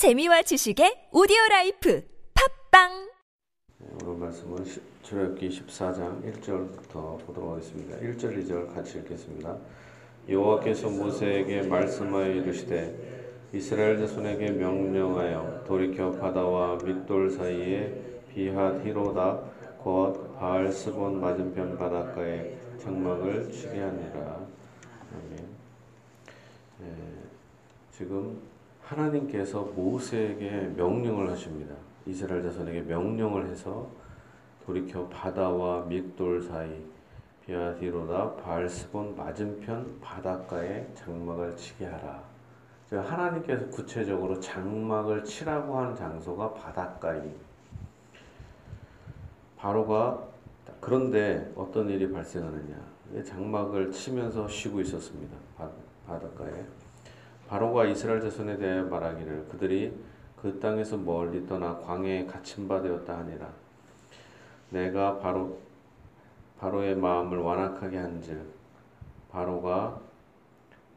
재미와 지식의 오디오 라이프 팟빵 네, 오늘 말씀은 시- 출애굽기 14장 1절부터 보도록 하겠습니다. 1절, 2절 같이 읽겠습니다. 여호와께서 모세에게 말씀하여 이르시되 이스라엘 자손에게 명령하여 돌이켜 바다와 믹돌 사이에 비하히롯 앞 곧 바알스본 맞은편 바닷가에 장막을 치게 하니라. 아멘. 예, 지금 하나님께서 모세에게 명령을 하십니다. 이스라엘 자손에게 명령을 해서 돌이켜 바다와 믹돌 사이 비아디로다 바알스본 맞은편 바닷가에 장막을 치게 하라. 즉, 하나님께서 구체적으로 장막을 치라고 하는 장소가 바닷가입니다. 바로가 그런데 어떤 일이 발생하느냐? 장막을 치면서 쉬고 있었습니다. 바, 바닷가에. 바로가 이스라엘 자손에 대하여 말하기를 그들이 그 땅에서 멀리 떠나 광야에 갇힌 바 되었다 하니라. 내가 바로 바로의 마음을 완악하게 한즉 바로가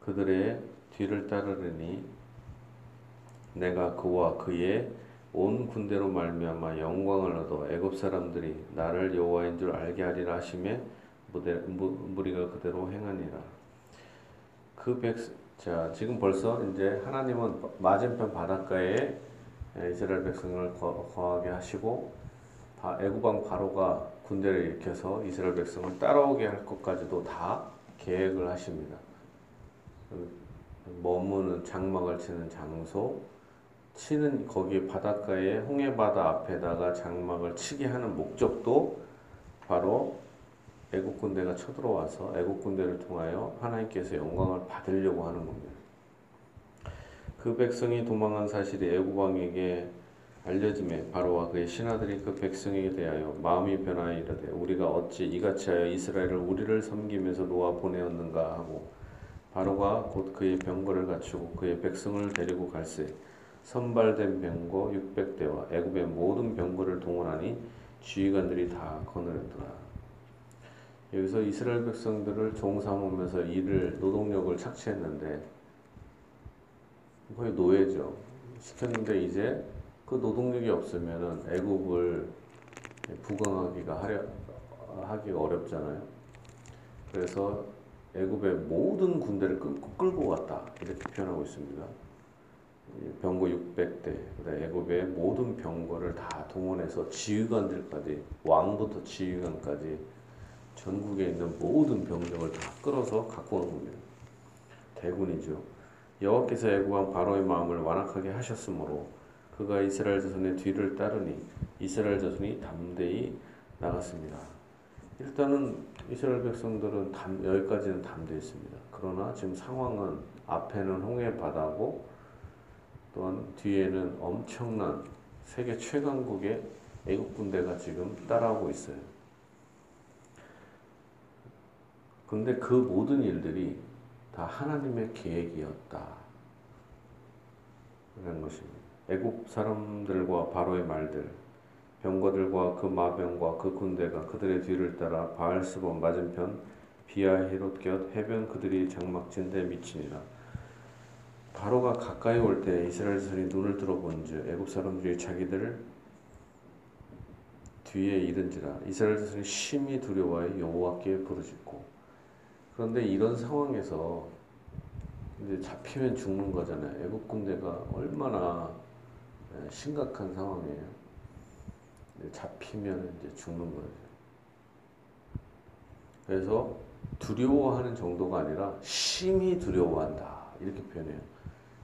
그들의 뒤를 따르리니 내가 그와 그의 온 군대로 말미암아 영광을 얻어 애굽 사람들이 나를 여호와인 줄 알게 하리라 하심에 무리가 그대로 행하니라. 그 백, 자 지금 벌써 이제 하나님은 맞은편 바닷가에 이스라엘 백성을 거, 거하게 하시고 바- 애굽왕 바로가 군대를 일으켜서 이스라엘 백성을 따라오게 할 것까지도 다 계획을 하십니다. 그 머무는 장막을 치는 장소, 치는 거기 바닷가에 홍해바다 앞에다가 장막을 치게 하는 목적도 바로 애국 군대가 쳐들어와서 애국 군대를 통하여 하나님께서 영광을 받으려고 하는 겁니다. 그 백성이 도망한 사실이 애국 왕에게 알려짐에 바로와 그의 신하들이 그 백성에게 대하여 마음이 변하여 이르되 우리가 어찌 이같이 하여 이스라엘을 우리를 섬기면서 놓아 보내었는가 하고 바로가 곧 그의 병거를 갖추고 그의 백성을 데리고 갈새 선발된 병거 600대와 애굽의 모든 병거를 동원하니 지휘관들이 다 거느렸더라. 여기서 이스라엘 백성들을 종 삼으면서 일을 노동력을 착취했는데 거의 노예죠. 시켰는데 이제 그 노동력이 없으면은 애굽을 부강하기가 하려 하기가 어렵잖아요. 그래서 애굽의 모든 군대를 끌고, 끌고 갔다 이렇게 표현하고 있습니다. 이 병거 600대, 그다음에 애굽의 모든 병거를 다 동원해서 지휘관들까지 왕부터 지휘관까지 전국에 있는 모든 병력을 다 끌어서 갖고 오는 겁니다. 대군이죠. 여호와께서 애굽왕 바로의 마음을 완악하게 하셨으므로 그가 이스라엘 자손의 뒤를 따르니 이스라엘 자손이 담대히 나갔습니다. 일단은 이스라엘 백성들은 담, 여기까지는 담대했습니다. 그러나 지금 상황은 앞에는 홍해 바다고 또한 뒤에는 엄청난 세계 최강국의 애국 군대가 지금 따라오고 있어요. 근데 그 모든 일들이 다 하나님의 계획이었다. 라는 것입니다. 애국 사람들과 바로의 말들, 병거들과 그 마병과 그 군대가 그들의 뒤를 따라 바알스본 맞은편 비아히롯 곁 해변 그들이 장막진 데 미치니라. 바로가 가까이 올 때 이스라엘 자손이 눈을 들어본즉 애국 사람들이 자기들을 뒤에 이른지라 이스라엘 자손이 심히 두려워해 여호와께 부르짖고 그런데 이런 상황에서 이제 잡히면 죽는 거잖아요. 애국 군대가 얼마나 예, 심각한 상황이에요. 잡히면 이제 죽는 거죠. 그래서 두려워하는 정도가 아니라 심히 두려워한다 이렇게 표현해요.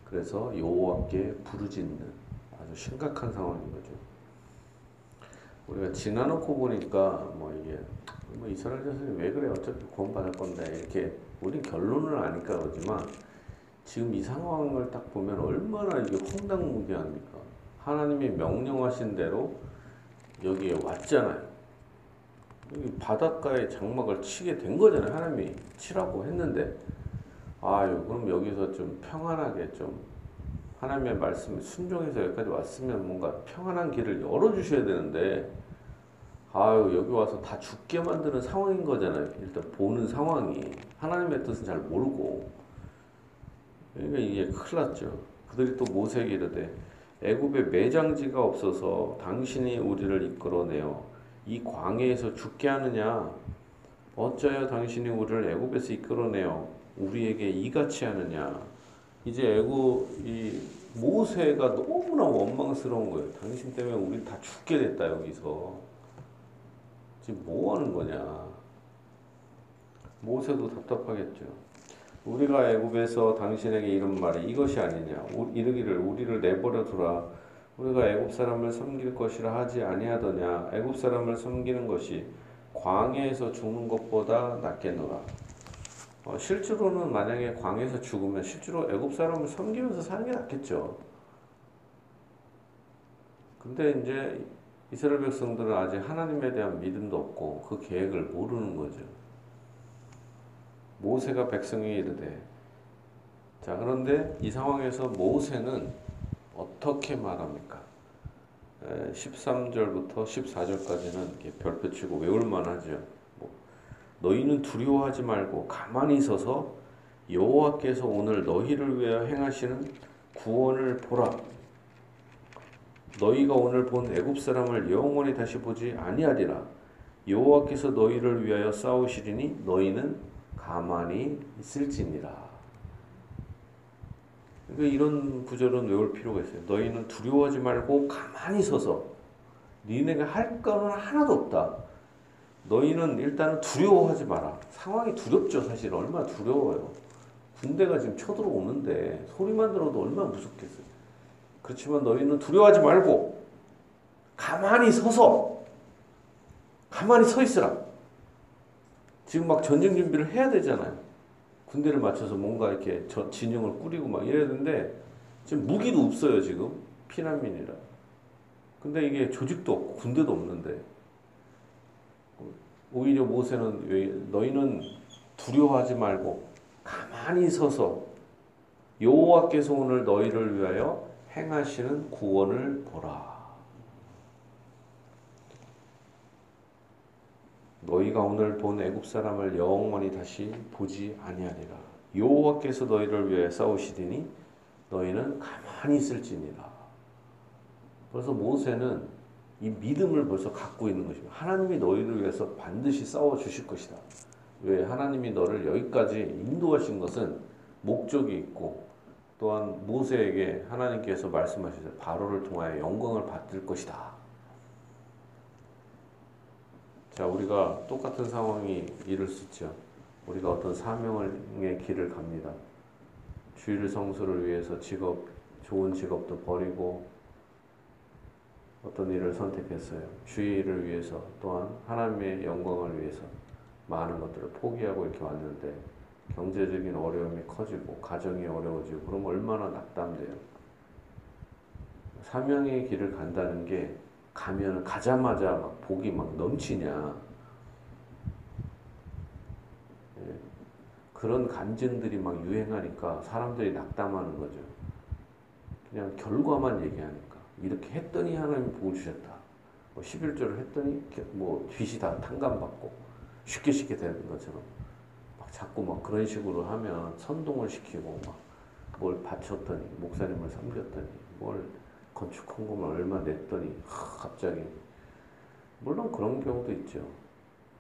그래서 여호와께 부르짖는 아주 심각한 상황인 거죠. 우리가 지나놓고 보니까 뭐 이게 뭐 이스라엘 자손이 왜 그래 어차피 구원받을 건데 이렇게 우린 결론을 아니까 그러지만 지금 이 상황을 딱 보면 얼마나 이게 황당무계합니까? 하나님이 명령하신 대로 여기에 왔잖아요. 여기 바닷가에 장막을 치게 된 거잖아요. 하나님이 치라고 했는데 아유 그럼 여기서 좀 평안하게 좀 하나님의 말씀에 순종해서 여기까지 왔으면 뭔가 평안한 길을 열어주셔야 되는데 아유 여기 와서 다 죽게 만드는 상황인 거잖아요. 일단 보는 상황이 하나님의 뜻은 잘 모르고 그러니까 이게 큰일 났죠. 그들이 또 모세에게 이르되 애굽에 매장지가 없어서 당신이 우리를 이끌어내어 이 광야에서 죽게 하느냐? 어쩌여 당신이 우리를 애굽에서 이끌어내어 우리에게 이같이 하느냐? 이제 애굽 이 모세가 너무나 원망스러운 거예요. 당신 때문에 우리 다 죽게 됐다 여기서. 지금 뭐 하는 거냐? 모세도 답답하겠죠. 우리가 애굽에서 당신에게 이런 말이 이것이 아니냐? 이르기를 우리를 내버려 두라. 우리가 애굽 사람을 섬길 것이라 하지 아니하더냐? 애굽 사람을 섬기는 것이 광야에서 죽는 것보다 낫겠노라 어, 실제로는 만약에 광야에서 죽으면 실제로 애굽 사람을 섬기면서 사는 게 낫겠죠. 근데 이제 이스라엘 백성들은 아직 하나님에 대한 믿음도 없고 그 계획을 모르는 거죠 모세가 백성에게 이르되 자 그런데 이 상황에서 모세는 어떻게 말합니까? 13절부터 14절까지는 별표 치고 외울 만 하죠. 뭐, 너희는 두려워하지 말고 가만히 서서 여호와께서 오늘 너희를 위하여 행하시는 구원을 보라. 너희가 오늘 본 애굽 사람을 영원히 다시 보지 아니하리라. 여호와께서 너희를 위하여 싸우시리니 너희는 가만히 있을지니라. 그러니까 이런 구절은 외울 필요가 있어요. 너희는 두려워하지 말고 가만히 서서 니네가 할 거는 하나도 없다. 너희는 일단은 두려워하지 마라. 상황이 두렵죠, 사실. 얼마나 두려워요. 군대가 지금 쳐들어오는데 소리만 들어도 얼마나 무섭겠어요. 그렇지만 너희는 두려워하지 말고 가만히 서서 가만히 서 있으라. 지금 막 전쟁 준비를 해야 되잖아요. 군대를 맞춰서 뭔가 이렇게 진영을 꾸리고 막 이래야 되는데 지금 무기도 없어요, 지금. 피난민이라. 근데 이게 조직도 없고 군대도 없는데 오히려 모세는 너희는 두려워하지 말고 가만히 서서 여호와께서 오늘 너희를 위하여 행하시는 구원을 보라. 너희가 오늘 본 애굽 사람을 영원히 다시 보지 아니하리라. 여호와께서 너희를 위해 싸우시리니 너희는 가만히 있을지니라. 그래서 모세는 이 믿음을 벌써 갖고 있는 것입니다. 하나님이 너희를 위해서 반드시 싸워 주실 것이다. 왜 하나님이 너를 여기까지 인도하신 것은 목적이 있고 또한 모세에게 하나님께서 말씀하시되 바로를 통하여 영광을 받을 것이다. 자, 우리가 똑같은 상황이 이룰 수 있죠. 우리가 어떤 사명의 길을 갑니다. 주일 성수를 위해서 직업, 좋은 직업도 버리고 어떤 일을 선택했어요. 주의를 위해서 또한 하나님의 영광을 위해서 많은 것들을 포기하고 이렇게 왔는데 경제적인 어려움이 커지고 가정이 어려워지고 그럼 얼마나 낙담돼요. 사명의 길을 간다는 게 가면 가자마자 막 복이 막 넘치냐. 예. 그런 간증들이 막 유행하니까 사람들이 낙담하는 거죠. 그냥 결과만 얘기하니까. 이렇게 했더니 하나님 복을 주셨다. 뭐 11조를 했더니 뭐 빚이 다 탕감받고 쉽게 쉽게 되는 것처럼 막 자꾸 막 그런 식으로 하면 선동을 시키고 막 뭘 바쳤더니 목사님을 섬겼더니 뭘 건축 헌금을 얼마 냈더니 갑자기 물론 그런 경우도 있죠.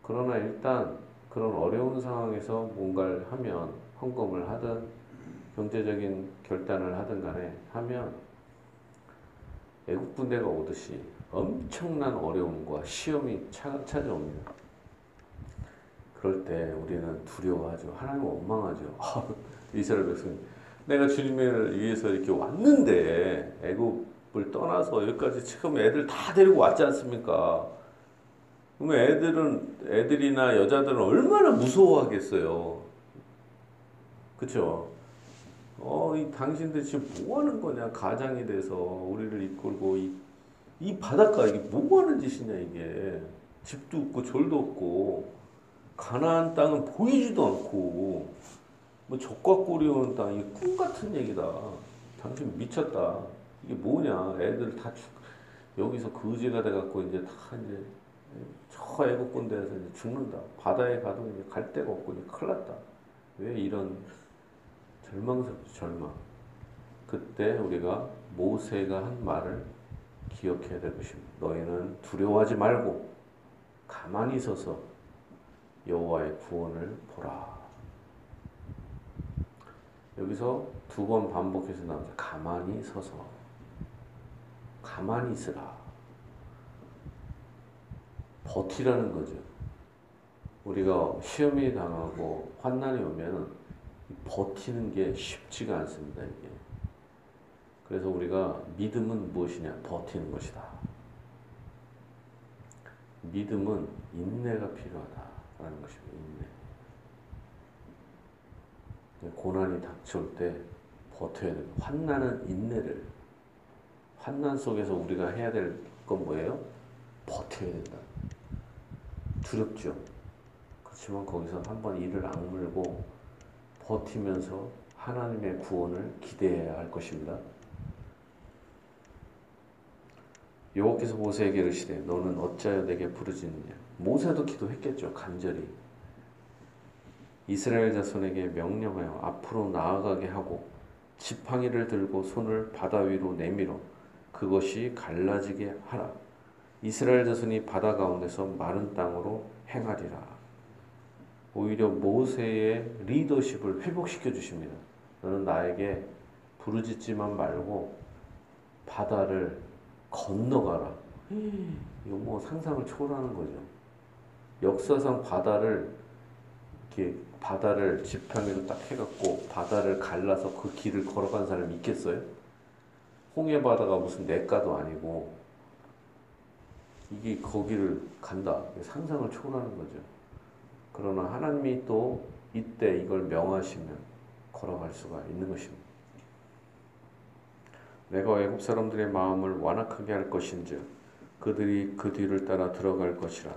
그러나 일단 그런 어려운 상황에서 뭔가를 하면 헌금을 하든 경제적인 결단을 하든 간에 하면 애국 군대가 오듯이 엄청난 어려움과 시험이 차, 찾아옵니다. 그럴 때 우리는 두려워하죠. 하나님 원망하죠. 이스라엘 백성 내가 주님을 위해서 이렇게 왔는데 애국 을 떠나서 여기까지 지금 애들 다 데리고 왔지 않습니까? 그러면 애들은 애들이나 여자들은 얼마나 무서워하겠어요. 그렇죠? 어, 이 당신들 지금 뭐 하는 거냐? 가장이 돼서 우리를 이끌고 이, 이 바닷가 이게 뭐 하는 짓이냐 이게 집도 없고 졸도 없고 가나안 땅은 보이지도 않고 뭐 적과 꿀이 오는 땅 이게 꿈 같은 얘기다. 당신 미쳤다. 이게 뭐냐? 애들 다 죽, 여기서 거지가 돼갖고 이제 다 이제 저 애국군대에서 이제 죽는다. 바다에 가도 이제 갈 데가 없고 이제 큰일 났다. 왜 이런 절망스럽죠, 절망. 그때 우리가 모세가 한 말을 기억해야 될 것입니다. 너희는 두려워하지 말고 가만히 서서 여호와의 구원을 보라. 여기서 두 번 반복해서 나옵니다. 가만히 서서 가만히 있으라. 버티라는 거죠. 우리가 시험이 당하고 환난이 오면 버티는 게 쉽지가 않습니다. 이게. 그래서 우리가 믿음은 무엇이냐? 버티는 것이다. 믿음은 인내가 필요하다 라는 것입니다. 인내. 고난이 닥쳐올 때 버텨야 됩니다. 환난은 인내를 환난 속에서 우리가 해야 될 건 뭐예요? 버텨야 된다. 두렵죠. 그렇지만 거기서 한번 이를 악물고 버티면서 하나님의 구원을 기대해야 할 것입니다. 여호와께서 모세에게 이르시되 너는 어찌하여 내게 부르짖느냐? 모세도 기도했겠죠 간절히. 이스라엘 자손에게 명령하여 앞으로 나아가게 하고 지팡이를 들고 손을 바다 위로 내밀어 그것이 갈라지게 하라. 이스라엘 자손이 바다 가운데서 마른 땅으로 행하리라. 오히려 모세의 리더십을 회복시켜 주십니다. 너는 나에게 부르짖지만 말고 바다를 건너가라. 이거 뭐 상상을 초월하는 거죠. 역사상 바다를 이렇게 바다를 지팡이로 딱 해갖고 바다를 갈라서 그 길을 걸어간 사람이 있겠어요? 홍해 바다가 무슨 내과도 아니고 이게 거기를 간다. 상상을 초월하는 거죠. 그러나 하나님이 또 이때 이걸 명하시면 걸어갈 수가 있는 것입니다. 내가 애굽 사람들의 마음을 완악하게 할 것인즉 그들이 그 뒤를 따라 들어갈 것이라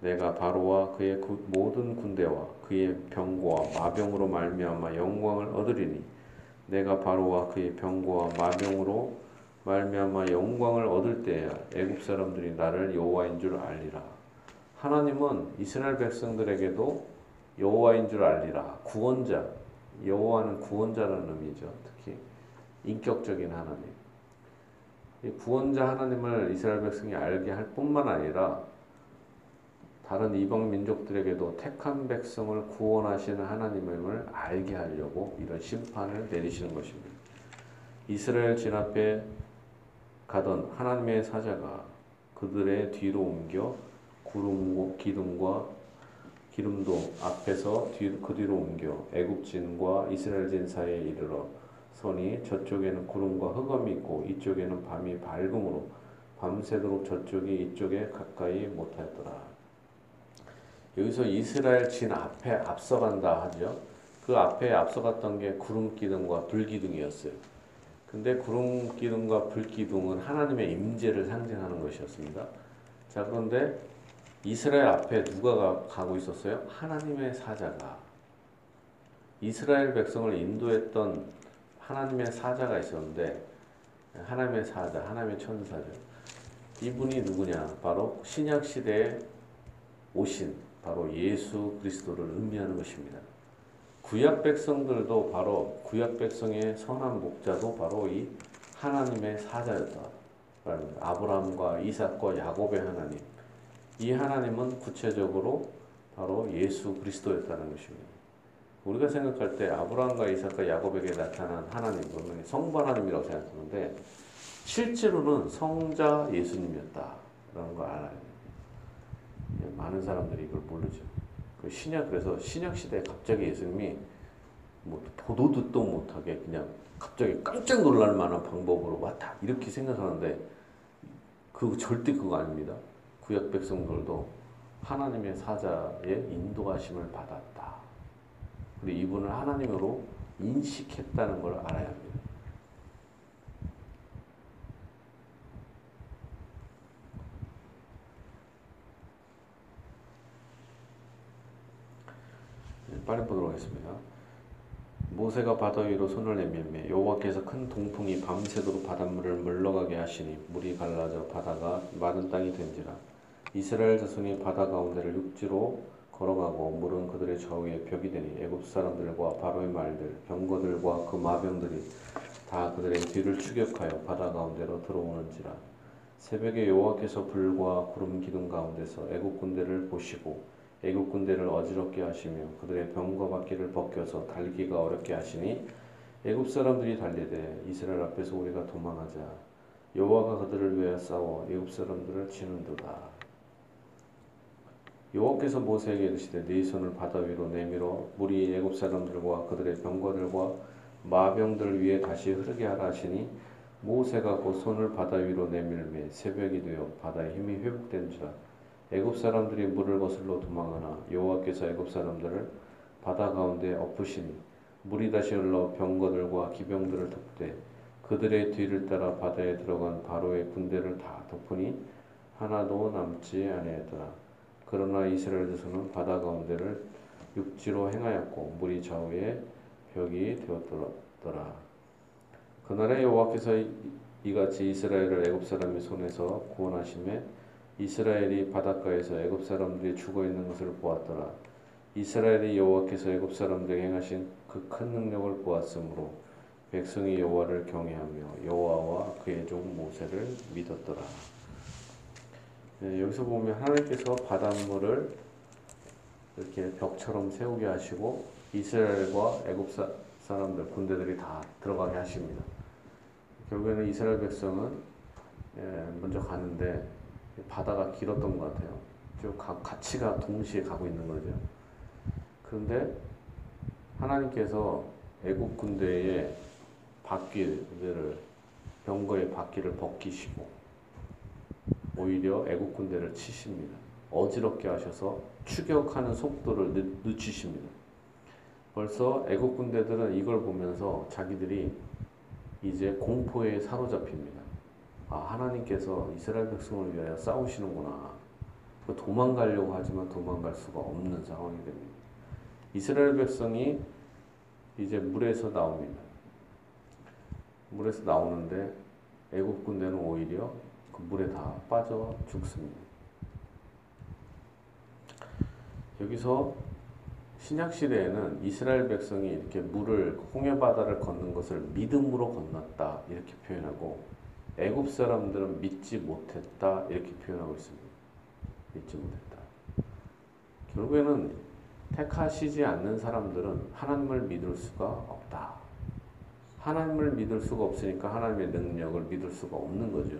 내가 바로와 그의 모든 군대와 그의 병고와 마병으로 말미암아 영광을 얻으리니 내가 바로와 그의 병고와 마병으로 말미암아 영광을 얻을 때야 애굽 사람들이 나를 여호와인 줄 알리라 하나님은 이스라엘 백성들에게도 여호와인 줄 알리라. 구원자. 여호와는 구원자라는 의미죠. 특히 인격적인 하나님. 구원자 하나님을 이스라엘 백성이 알게 할 뿐만 아니라 다른 이방 민족들에게도 택한 백성을 구원하시는 하나님임을 알게 하려고 이런 심판을 내리시는 것입니다. 이스라엘 진 앞에 가던 하나님의 사자가 그들의 뒤로 옮겨 구름과 기둥과 기름도 앞에서 뒤, 그 뒤로 옮겨 애굽진과 이스라엘 진 사이에 이르러 선이 저쪽에는 구름과 흑암이 있고 이쪽에는 밤이 밝음으로 밤새도록 저쪽이 이쪽에 가까이 못하였더라. 여기서 이스라엘 진 앞에 앞서간다 하죠. 그 앞에 앞서갔던 게 구름 기둥과 불 기둥이었어요. 근데 구름 기둥과 불 기둥은 하나님의 임재를 상징하는 것이었습니다. 자, 그런데 이스라엘 앞에 누가 가고 있었어요? 하나님의 사자가. 이스라엘 백성을 인도했던 하나님의 사자가 있었는데, 하나님의 사자, 하나님의 천사죠. 이분이 누구냐? 바로 신약 시대에 오신 바로 예수 그리스도를 의미하는 것입니다. 구약 백성들도 바로 구약 백성의 선한 목자도 바로 이 하나님의 사자였다. 아브라함과 이삭과 야곱의 하나님. 이 하나님은 구체적으로 바로 예수 그리스도였다는 것입니다. 우리가 생각할 때 아브라함과 이삭과 야곱에게 나타난 하나님, 은 성부 하나님이라고 생각하는데 실제로는 성자 예수님이었다라는 걸 알아야 돼요. 많은 사람들이 이걸 모르죠. 그 신약 그래서 신약 시대에 갑자기 예수님이 뭐 보도 듣도 못하게 그냥 갑자기 깜짝 놀랄 만한 방법으로 왔다 이렇게 생각하는데 그 절대 그거 아닙니다. 구약 백성들도 하나님의 사자의 인도하심을 받았다. 근데 이분을 하나님으로 인식했다는 걸 알아야 합니다. 네, 빨리 보도록 하겠습니다. 모세가 바다 위로 손을 내밀매 여호와께서 큰 동풍이 밤새도록 바닷물을 물러가게 하시니 물이 갈라져 바다가 마른 땅이 된지라 이스라엘 자손이 바다 가운데를 육지로 걸어가고 물은 그들의 좌우에 벽이 되니 애굽 사람들과 바로의 말들 병거들과 그 마병들이 다 그들의 뒤를 추격하여 바다 가운데로 들어오는지라. 새벽에 여호와께서 불과 구름 기둥 가운데서 애국 군대를 보시고 애국 군대를 어지럽게 하시며 그들의 병과 바퀴를 벗겨서 달기가 어렵게 하시니 애굽 사람들이 달리되 이스라엘 앞에서 우리가 도망하자. 여호와가 그들을 위하여 싸워 애굽 사람들을 치는도다 여호와께서 모세에게 이르시되 네 손을 바다 위로 내밀어 물이 애굽 사람들과 그들의 병거들과 마병들 위에 다시 흐르게 하라 하시니 모세가 곧 손을 바다 위로 내밀매 새벽이 되어 바다의 힘이 회복된지라 애굽 사람들이 물을 거슬러 도망하나 여호와께서 애굽 사람들을 바다 가운데 엎으시니 물이 다시 흘러 병거들과 기병들을 덮되 그들의 뒤를 따라 바다에 들어간 바로의 군대를 다 덮으니 하나도 남지 아니하더라. 그러나 이스라엘 자손은 바다 가운데를 육지로 행하였고 물이 좌우에 벽이 되었더라. 그날에 여호와께서 이같이 이스라엘을 애굽 사람의 손에서 구원하심에 이스라엘이 바닷가에서 애굽 사람들이 죽어 있는 것을 보았더라. 이스라엘이 여호와께서 애굽 사람들에게 행하신 그 큰 능력을 보았으므로 백성이 여호와를 경외하며 여호와와 그의 종 모세를 믿었더라. 네, 여기서 보면 하나님께서 바닷물을 이렇게 벽처럼 세우게 하시고 이스라엘과 애굽 사람들 군대들이 다 들어가게 하십니다. 결국에는 이스라엘 백성은 예, 먼저 가는데 바다가 길었던 것 같아요. 쭉 같이가 동시에 가고 있는 거죠. 그런데 하나님께서 애국 군대의 바퀴를 병거의 바퀴를 벗기시고 오히려 애국 군대를 치십니다. 어지럽게 하셔서 추격하는 속도를 늦, 추십니다 벌써 애국 군대들은 이걸 보면서 자기들이 이제 공포에 사로잡힙니다. 아, 하나님께서 이스라엘 백성을 위하여 싸우시는구나. 그 도망가려고 하지만 도망갈 수가 없는 상황이 됩니다. 이스라엘 백성이 이제 물에서 나옵니다. 물에서 나오는데 애국 군대는 오히려 그 물에 다 빠져 죽습니다. 여기서 신약 시대에는 이스라엘 백성이 이렇게 물을 홍해 바다를 걷는 것을 믿음으로 건넜다 이렇게 표현하고 애굽 사람들은 믿지 못했다 이렇게 표현하고 있습니다. 믿지 못했다. 결국에는 택하시지 않는 사람들은 하나님을 믿을 수가 없다. 하나님을 믿을 수가 없으니까 하나님의 능력을 믿을 수가 없는 거죠.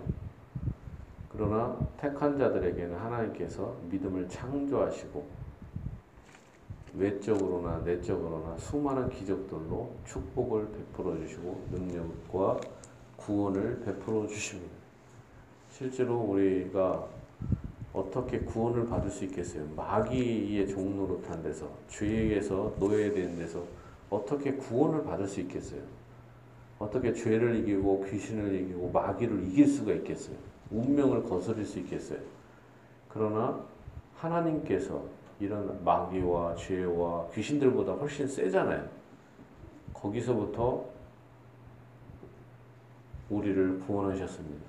그러나 택한 자들에게는 하나님께서 믿음을 창조하시고 외적으로나 내적으로나 수많은 기적들로 축복을 베풀어 주시고 능력과 구원을 베풀어 주십니다. 실제로 우리가 어떻게 구원을 받을 수 있겠어요? 마귀의 종노릇한 데서 죄에서 노예된 데서 어떻게 구원을 받을 수 있겠어요? 어떻게 죄를 이기고 귀신을 이기고 마귀를 이길 수가 있겠어요? 운명을 거스릴 수 있겠어요? 그러나 하나님께서 이런 마귀와 죄와 귀신들보다 훨씬 세잖아요. 거기서부터 우리를 구원하셨습니다.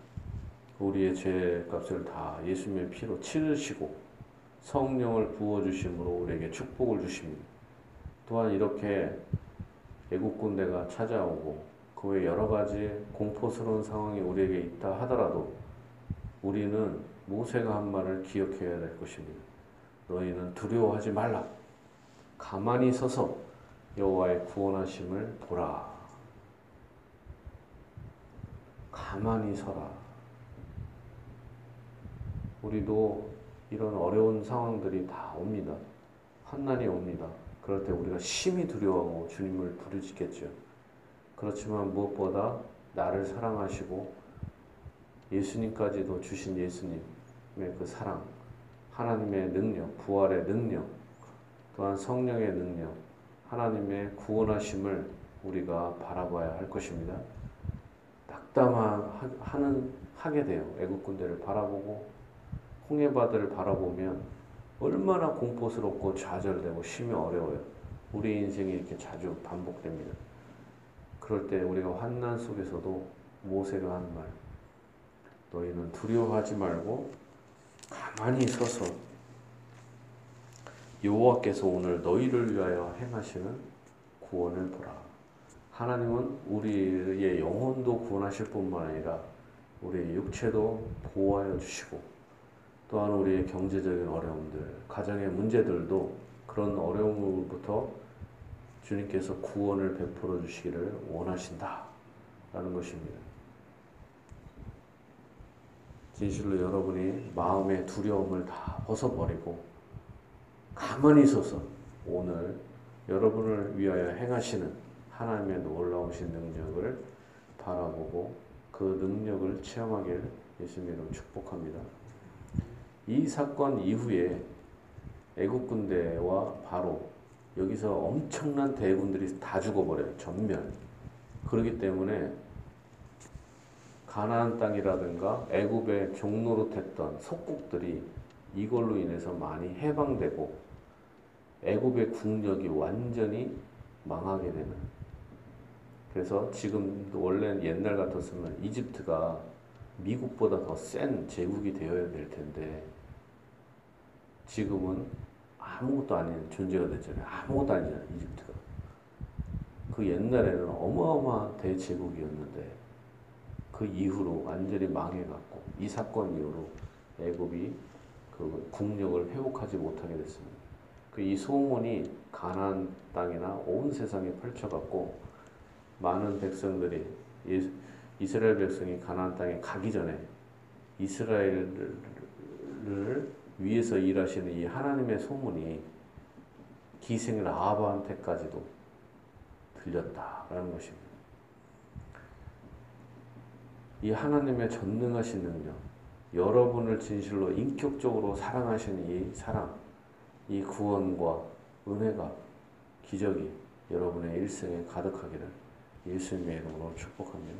우리의 죄 값을 다 예수님의 피로 치르시고 성령을 부어주심으로 우리에게 축복을 주십니다. 또한 이렇게 애국 군대가 찾아오고 그 외 여러 가지 공포스러운 상황이 우리에게 있다 하더라도 우리는 모세가 한 말을 기억해야 될 것입니다. 너희는 두려워하지 말라. 가만히 서서 여호와의 구원하심을 보라. 가만히 서라. 우리도 이런 어려운 상황들이 다 옵니다. 환난이 옵니다. 그럴 때 우리가 심히 두려워하고 주님을 부르짖겠죠. 그렇지만 무엇보다 나를 사랑하시고 예수님까지도 주신 예수님의 그 사랑, 하나님의 능력, 부활의 능력, 또한 성령의 능력, 하나님의 구원하심을 우리가 바라봐야 할 것입니다. 낙담하는 하게 돼요. 애국 군대를 바라보고 홍해 바다를 바라보면 얼마나 공포스럽고 좌절되고 심히 어려워요. 우리 인생이 이렇게 자주 반복됩니다. 그럴 때 우리가 환난 속에서도 모세가 한 말, 너희는 두려워하지 말고 가만히 서서 여호와께서 오늘 너희를 위하여 행하시는 구원을 보라. 하나님은 우리의 영혼도 구원하실 뿐만 아니라 우리의 육체도 보호하여 주시고 또한 우리의 경제적인 어려움들, 가정의 문제들도 그런 어려움으로부터 주님께서 구원을 베풀어 주시기를 원하신다. 라는 것입니다. 진실로 여러분이 마음의 두려움을 다 벗어버리고 가만히 있어서 오늘 여러분을 위하여 행하시는 하나님의 놀라우신 능력을 바라보고 그 능력을 체험하길 예수님 이름 축복합니다. 이 사건 이후에 애국 군대와 바로 여기서 엄청난 대군들이 다 죽어버려요. 전멸. 그렇기 때문에 가나안 땅이라든가 애굽의 종노릇했던 속국들이 이걸로 인해서 많이 해방되고 애굽의 국력이 완전히 망하게 되는. 그래서 지금 원래는 옛날 같았으면 이집트가 미국보다 더 센 제국이 되어야 될 텐데 지금은 아무것도 아닌 존재가 됐잖아요. 아무것도 아니잖아요, 이집트가. 그 옛날에는 어마어마한 대제국이었는데 그 이후로 완전히 망해갔고 이 사건 이후로 애굽이 그 국력을 회복하지 못하게 됐습니다. 그 이 소문이 가나안 땅이나 온 세상에 펼쳐갔고 많은 백성들이 이스라엘 백성이 가나안 땅에 가기 전에 이스라엘을 위해서 일하시는 이 하나님의 소문이 기생 라합한테까지도 들렸다라는 것입니다. 이 하나님의 전능하신 능력, 여러분을 진실로 인격적으로 사랑하시는 이 사랑, 이 구원과 은혜가 기적이 여러분의 일생에 가득하기를 예수님의 이름으로 축복합니다.